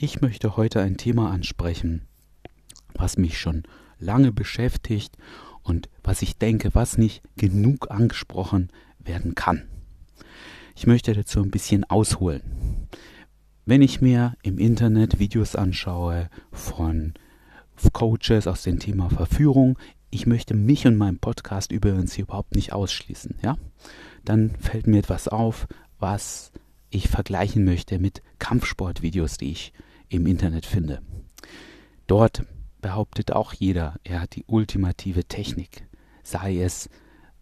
Ich möchte heute ein Thema ansprechen, was mich schon lange beschäftigt und was ich denke, was nicht genug angesprochen werden kann. Ich möchte dazu ein bisschen ausholen. Wenn ich mir im Internet Videos anschaue von Coaches aus dem Thema Verführung, ich möchte mich und meinen Podcast übrigens hier überhaupt nicht ausschließen, ja? Dann fällt mir etwas auf, was ich vergleichen möchte mit Kampfsportvideos, die ich im Internet finde. Dort behauptet auch jeder, er hat die ultimative Technik, sei es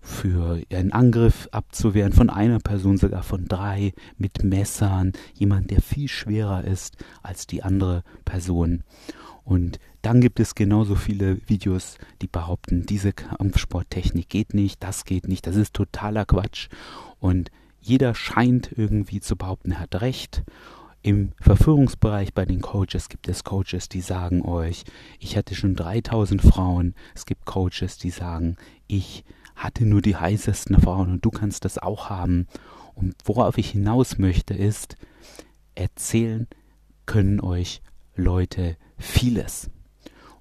für einen Angriff abzuwehren von einer Person, sogar von drei, mit Messern, jemand, der viel schwerer ist als die andere Person. Und dann gibt es genauso viele Videos, die behaupten, diese Kampfsporttechnik geht nicht, das geht nicht, das ist totaler Quatsch. Und jeder scheint irgendwie zu behaupten, er hat recht. Im Verführungsbereich bei den Coaches gibt es Coaches, die sagen euch, ich hatte schon 3000 Frauen. Es gibt Coaches, die sagen, ich hatte nur die heißesten Frauen und du kannst das auch haben. Und worauf ich hinaus möchte ist, erzählen können euch Leute vieles.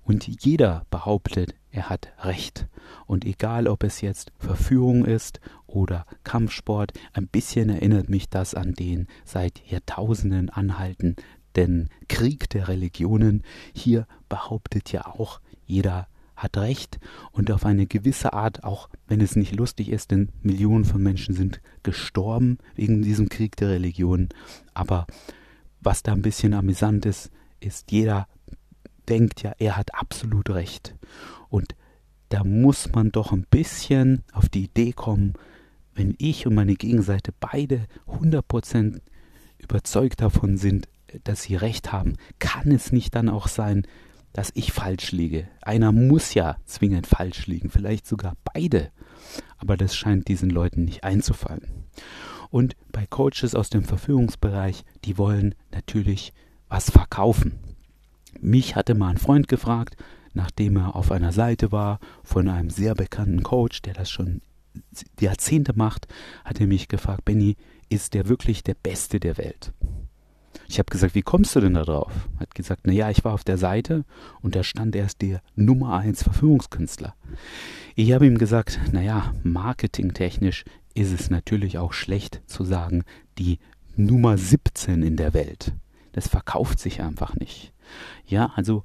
Und jeder behauptet, er hat recht. Und egal, ob es jetzt Verführung ist oder Kampfsport, ein bisschen erinnert mich das an den seit Jahrtausenden anhaltenden Krieg der Religionen. Hier behauptet ja auch jeder hat recht und auf eine gewisse Art, auch wenn es nicht lustig ist, denn Millionen von Menschen sind gestorben wegen diesem Krieg der Religionen. Aber was da ein bisschen amüsant ist, ist, jeder denkt ja, er hat absolut recht. Und da muss man doch ein bisschen auf die Idee kommen, wenn ich und meine Gegenseite beide 100% überzeugt davon sind, dass sie recht haben, kann es nicht dann auch sein, dass ich falsch liege. Einer muss ja zwingend falsch liegen, vielleicht sogar beide. Aber das scheint diesen Leuten nicht einzufallen. Und bei Coaches aus dem Verfügungsbereich, die wollen natürlich was verkaufen. Mich hatte mal ein Freund gefragt, nachdem er auf einer Seite war von einem sehr bekannten Coach, der das schon Jahrzehnte macht, hat er mich gefragt, Benny, ist der wirklich der Beste der Welt? Ich habe gesagt, wie kommst du denn da drauf? Er hat gesagt, na ja, ich war auf der Seite und da stand erst der Nummer 1 Verfügungskünstler. Ich habe ihm gesagt, na ja, marketingtechnisch ist es natürlich auch schlecht zu sagen, die Nummer 17 in der Welt. Das verkauft sich einfach nicht. Ja, also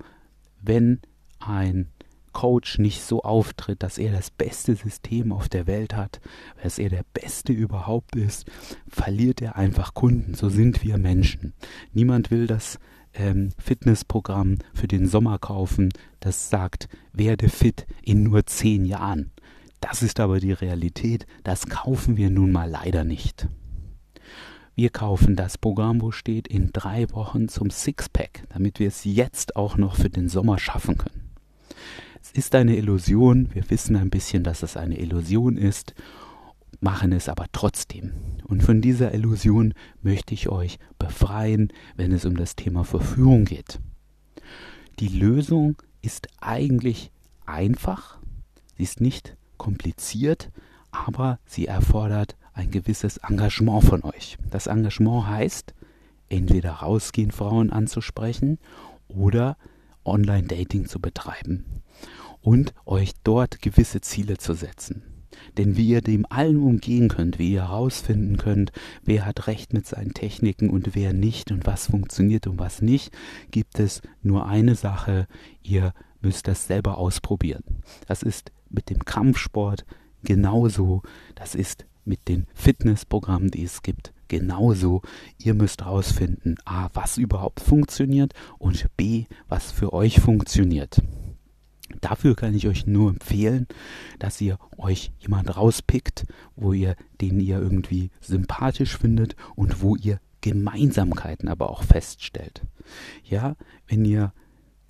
wenn ein Coach nicht so auftritt, dass er das beste System auf der Welt hat, dass er der Beste überhaupt ist, verliert er einfach Kunden. So sind wir Menschen. Niemand will das ähm, Fitnessprogramm für den Sommer kaufen, das sagt, werde fit in nur zehn Jahren. Das ist aber die Realität, das kaufen wir nun mal leider nicht. Wir kaufen das Programm, wo steht, in drei Wochen zum Sixpack, damit wir es jetzt auch noch für den Sommer schaffen können. Es ist eine Illusion, wir wissen ein bisschen, dass es eine Illusion ist, machen es aber trotzdem. Und von dieser Illusion möchte ich euch befreien, wenn es um das Thema Verführung geht. Die Lösung ist eigentlich einfach, sie ist nicht kompliziert, aber sie erfordert ein gewisses Engagement von euch. Das Engagement heißt, entweder rausgehen, Frauen anzusprechen oder Online-Dating zu betreiben und euch dort gewisse Ziele zu setzen. Denn wie ihr dem allen umgehen könnt, wie ihr herausfinden könnt, wer hat recht mit seinen Techniken und wer nicht und was funktioniert und was nicht, gibt es nur eine Sache, ihr müsst das selber ausprobieren. Das ist mit dem Kampfsport genauso, das ist mit den Fitnessprogrammen, die es gibt, genauso. Ihr müsst herausfinden, a, was überhaupt funktioniert und b, was für euch funktioniert. Dafür kann ich euch nur empfehlen, dass ihr euch jemand rauspickt, wo ihr den ihr irgendwie sympathisch findet und wo ihr Gemeinsamkeiten aber auch feststellt. Ja, wenn ihr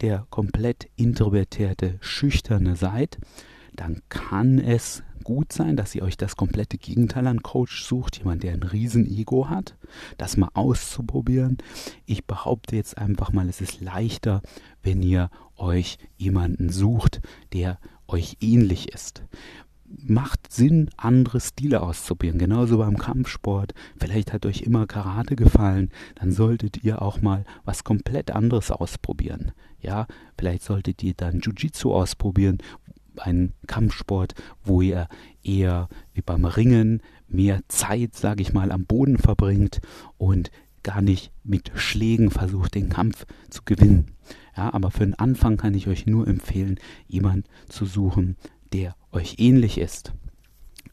der komplett introvertierte, schüchterne seid, dann kann es gut sein, dass ihr euch das komplette Gegenteil an Coach sucht, jemand, der ein Riesen-Ego hat, das mal auszuprobieren. Ich behaupte jetzt einfach mal, es ist leichter, wenn ihr euch jemanden sucht, der euch ähnlich ist. macht Sinn, andere Stile auszuprobieren. Genauso beim Kampfsport. Vielleicht hat euch immer Karate gefallen. Dann solltet ihr auch mal was komplett anderes ausprobieren. Ja, vielleicht solltet ihr dann Jiu-Jitsu ausprobieren. Einen Kampfsport, wo ihr eher wie beim Ringen mehr Zeit, sage ich mal, am Boden verbringt und gar nicht mit Schlägen versucht, den Kampf zu gewinnen. Ja, aber für den Anfang kann ich euch nur empfehlen, jemanden zu suchen, der euch ähnlich ist.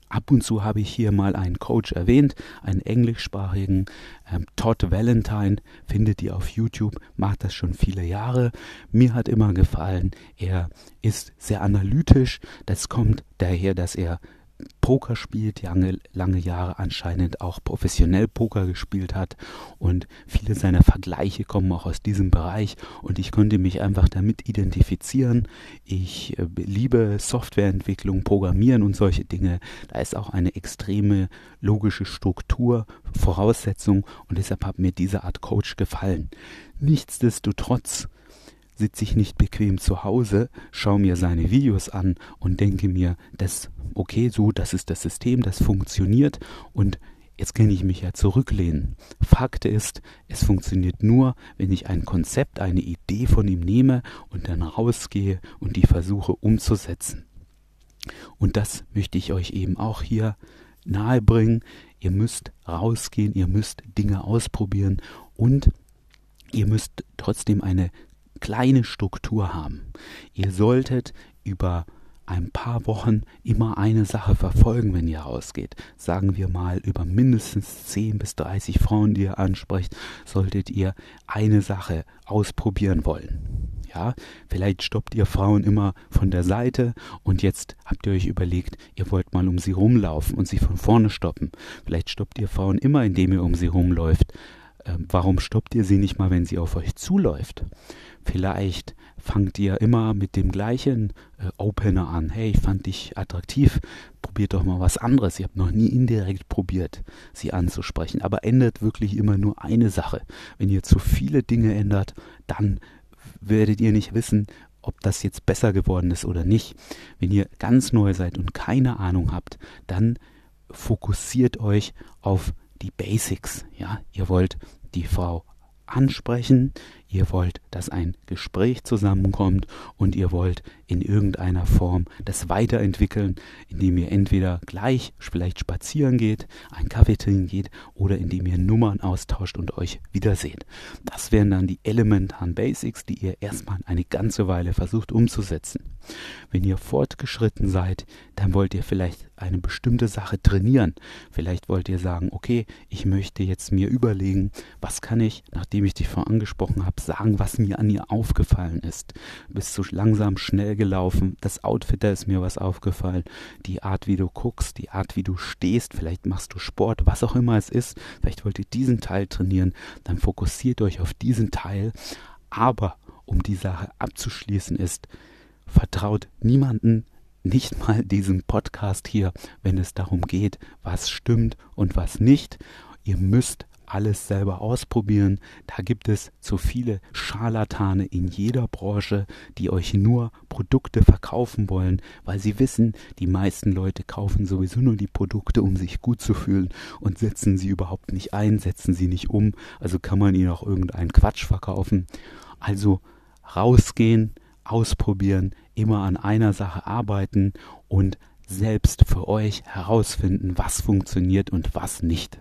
Ab und zu habe ich hier mal einen Coach erwähnt, einen englischsprachigen ähm, Todd Valentine, findet ihr auf YouTube, macht das schon viele Jahre. Mir hat immer gefallen, er ist sehr analytisch. Das kommt daher, dass er Poker spielt, lange, lange Jahre anscheinend auch professionell Poker gespielt hat und viele seiner Vergleiche kommen auch aus diesem Bereich und ich konnte mich einfach damit identifizieren. Ich äh, liebe Softwareentwicklung, Programmieren und solche Dinge. Da ist auch eine extreme logische Struktur, Voraussetzung und deshalb hat mir diese Art Coach gefallen. Nichtsdestotrotz sitze ich nicht bequem zu Hause, schaue mir seine Videos an und denke mir, das okay, so, das ist das System, das funktioniert und jetzt kann ich mich ja zurücklehnen. Fakt ist, es funktioniert nur, wenn ich ein Konzept, eine Idee von ihm nehme und dann rausgehe und die versuche umzusetzen. Und das möchte ich euch eben auch hier nahebringen. Ihr müsst rausgehen, ihr müsst Dinge ausprobieren und ihr müsst trotzdem eine kleine Struktur haben. Ihr solltet über ein paar Wochen immer eine Sache verfolgen, wenn ihr rausgeht. Sagen wir mal, über mindestens 10 bis 30 Frauen, die ihr ansprecht, solltet ihr eine Sache ausprobieren wollen. Ja, vielleicht stoppt ihr Frauen immer von der Seite und jetzt habt ihr euch überlegt, ihr wollt mal um sie rumlaufen und sie von vorne stoppen. Vielleicht stoppt ihr Frauen immer, indem ihr um sie rumläuft. Ähm, warum stoppt ihr sie nicht mal, wenn sie auf euch zuläuft? Vielleicht fangt ihr immer mit dem gleichen äh, Opener an. Hey, ich fand dich attraktiv, probiert doch mal was anderes. Ihr habt noch nie indirekt probiert, sie anzusprechen. Aber ändert wirklich immer nur eine Sache. Wenn ihr zu viele Dinge ändert, dann werdet ihr nicht wissen, ob das jetzt besser geworden ist oder nicht. Wenn ihr ganz neu seid und keine Ahnung habt, dann fokussiert euch auf die Basics. Ja, ihr wollt die Frau ansprechen, ihr wollt, dass ein Gespräch zusammenkommt und ihr wollt in irgendeiner Form das weiterentwickeln, indem ihr entweder gleich vielleicht spazieren geht, einen Kaffee trinken geht oder indem ihr Nummern austauscht und euch wiederseht. Das wären dann die elementaren Basics, die ihr erstmal eine ganze Weile versucht umzusetzen. Wenn ihr fortgeschritten seid, dann wollt ihr vielleicht eine bestimmte Sache trainieren. Vielleicht wollt ihr sagen, okay, ich möchte jetzt mir überlegen, was kann ich, nachdem ich dich vorhin angesprochen habe, sagen, was mir an ihr aufgefallen ist. Du bist so langsam schnell gelaufen, das Outfit, da ist mir was aufgefallen, die Art, wie du guckst, die Art, wie du stehst, vielleicht machst du Sport, was auch immer es ist, vielleicht wollt ihr diesen Teil trainieren, dann fokussiert euch auf diesen Teil, aber um die Sache abzuschließen ist, vertraut niemanden, nicht mal diesem Podcast hier, wenn es darum geht, was stimmt und was nicht. Ihr müsst alles selber ausprobieren. Da gibt es zu viele Scharlatane in jeder Branche, die euch nur Produkte verkaufen wollen, weil sie wissen, die meisten Leute kaufen sowieso nur die Produkte, um sich gut zu fühlen und setzen sie überhaupt nicht ein, setzen sie nicht um. Also kann man ihnen auch irgendeinen Quatsch verkaufen. Also rausgehen, ausprobieren, immer an einer Sache arbeiten und selbst für euch herausfinden, was funktioniert und was nicht.